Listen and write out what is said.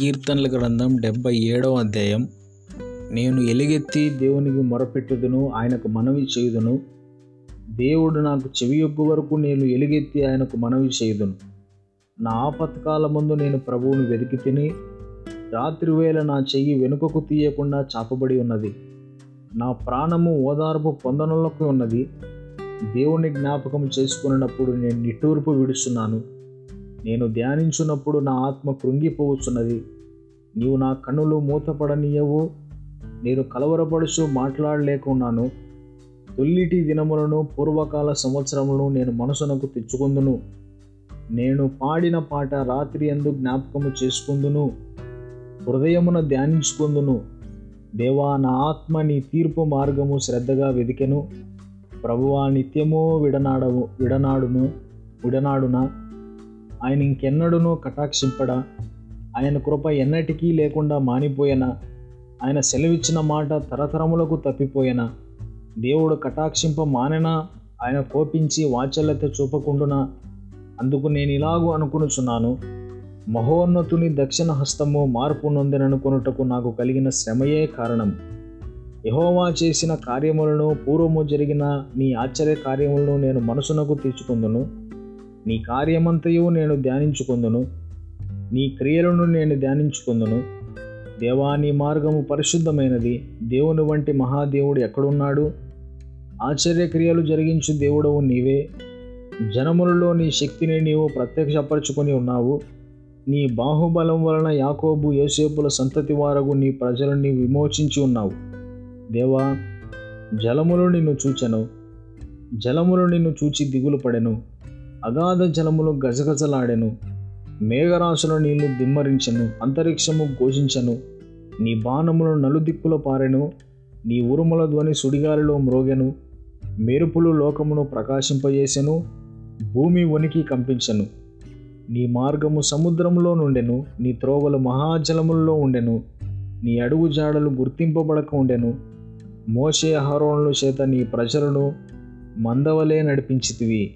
కీర్తనల గ్రంథం డెబ్బై ఏడవ అధ్యాయం. నేను ఎలుగెత్తి దేవునికి మొరపెట్టుదును ఆయనకు మనవి చేయుదును. దేవుడు నాకు చెవియొగ్గు వరకు నేను ఎలుగెత్తి ఆయనకు మనవి చేయుదును. నా ఆపత్కాల ముందు నేను ప్రభువుని వెతికి తిని రాత్రివేళ నా చెయ్యి వెనుకకు తీయకుండా చాపబడి ఉన్నది. నా ప్రాణము ఓదార్పు పొందనులకు ఉన్నది. దేవుని జ్ఞాపకం చేసుకున్నప్పుడు నేను నిట్టూర్పు విడుస్తున్నాను నేను ధ్యానించున్నప్పుడు నా ఆత్మ కృంగిపోవచ్చున్నది. నీవు నా కన్నులు మూతపడనీయవు నేను కలవరపడుచు మాట్లాడలేకున్నాను. తొల్లిటి దినములను పూర్వకాల సంవత్సరములను నేను మనసునకు తెచ్చుకుందును. నేను పాడిన పాట రాత్రి ఎందు జ్ఞాపకము చేసుకుందును. హృదయమున ధ్యానించుకుందును. దేవా నా ఆత్మ నీ తీర్పు మార్గము శ్రద్ధగా వెదికెను. ప్రభువా నిత్యమో విడనాడవు విడనాడును విడనాడున? ఆయన ఇంకెన్నడునూ కటాక్షింపడా? ఆయన కృప ఎన్నటికీ లేకుండా మానిపోయినా? ఆయన సెలవిచ్చిన మాట తరతరములకు తప్పిపోయినా? దేవుడు కటాక్షింప మానెనా? ఆయన కోపించి వాచల్యత చూపకుండునా? అందుకు నేను ఇలాగూ అనుకునుచున్నాను. మహోన్నతుని దక్షిణ హస్తము మార్పు నొందిననుకొనుటకు నాకు కలిగిన శ్రమయే కారణం. యహోవా చేసిన కార్యములను పూర్వము జరిగిన నీ ఆశ్చర్య కార్యములను నేను మనసునకు తీర్చుకుందును. నీ కార్యమంతయు నేను ధ్యానించుకుందును. నీ క్రియలను నేను ధ్యానించుకుందును. దేవా నీ మార్గము పరిశుద్ధమైనది. దేవుని వంటి మహాదేవుడు ఎక్కడున్నాడు? ఆశ్చర్యక్రియలు జరిగించు దేవుడవు నీవే. జనములలో నీ శక్తిని నీవు ప్రత్యక్షపరచుకొని ఉన్నావు. నీ బాహుబలం వలన యాకోబు యోసేపుల సంతతి వారగు నీ ప్రజలని విమోచించి ఉన్నావు. దేవా జలములు నిన్ను చూచెను. జలములు నిన్ను చూచి దిగులు పడెను. అగాధ జలములు గజగజలాడెను. మేఘరాశుల నీళ్ళు దిమ్మరించను అంతరిక్షము ఘోషించను. నీ బాణములు నలుదిక్కుల పారెను నీ ఉరుముల ధ్వని సుడిగాలిలో మ్రోగెను. మెరుపులు లోకమును ప్రకాశింపజేసెను భూమి వణికి కంపించెను. నీ మార్గము సముద్రంలో నుండెను నీ త్రోవలు మహాజలముల్లో ఉండెను. నీ అడుగు జాడలు గుర్తింపబడక ఉండెను. మోసే హరోణుల చేత నీ ప్రజలను మందవలే నడిపించితివి.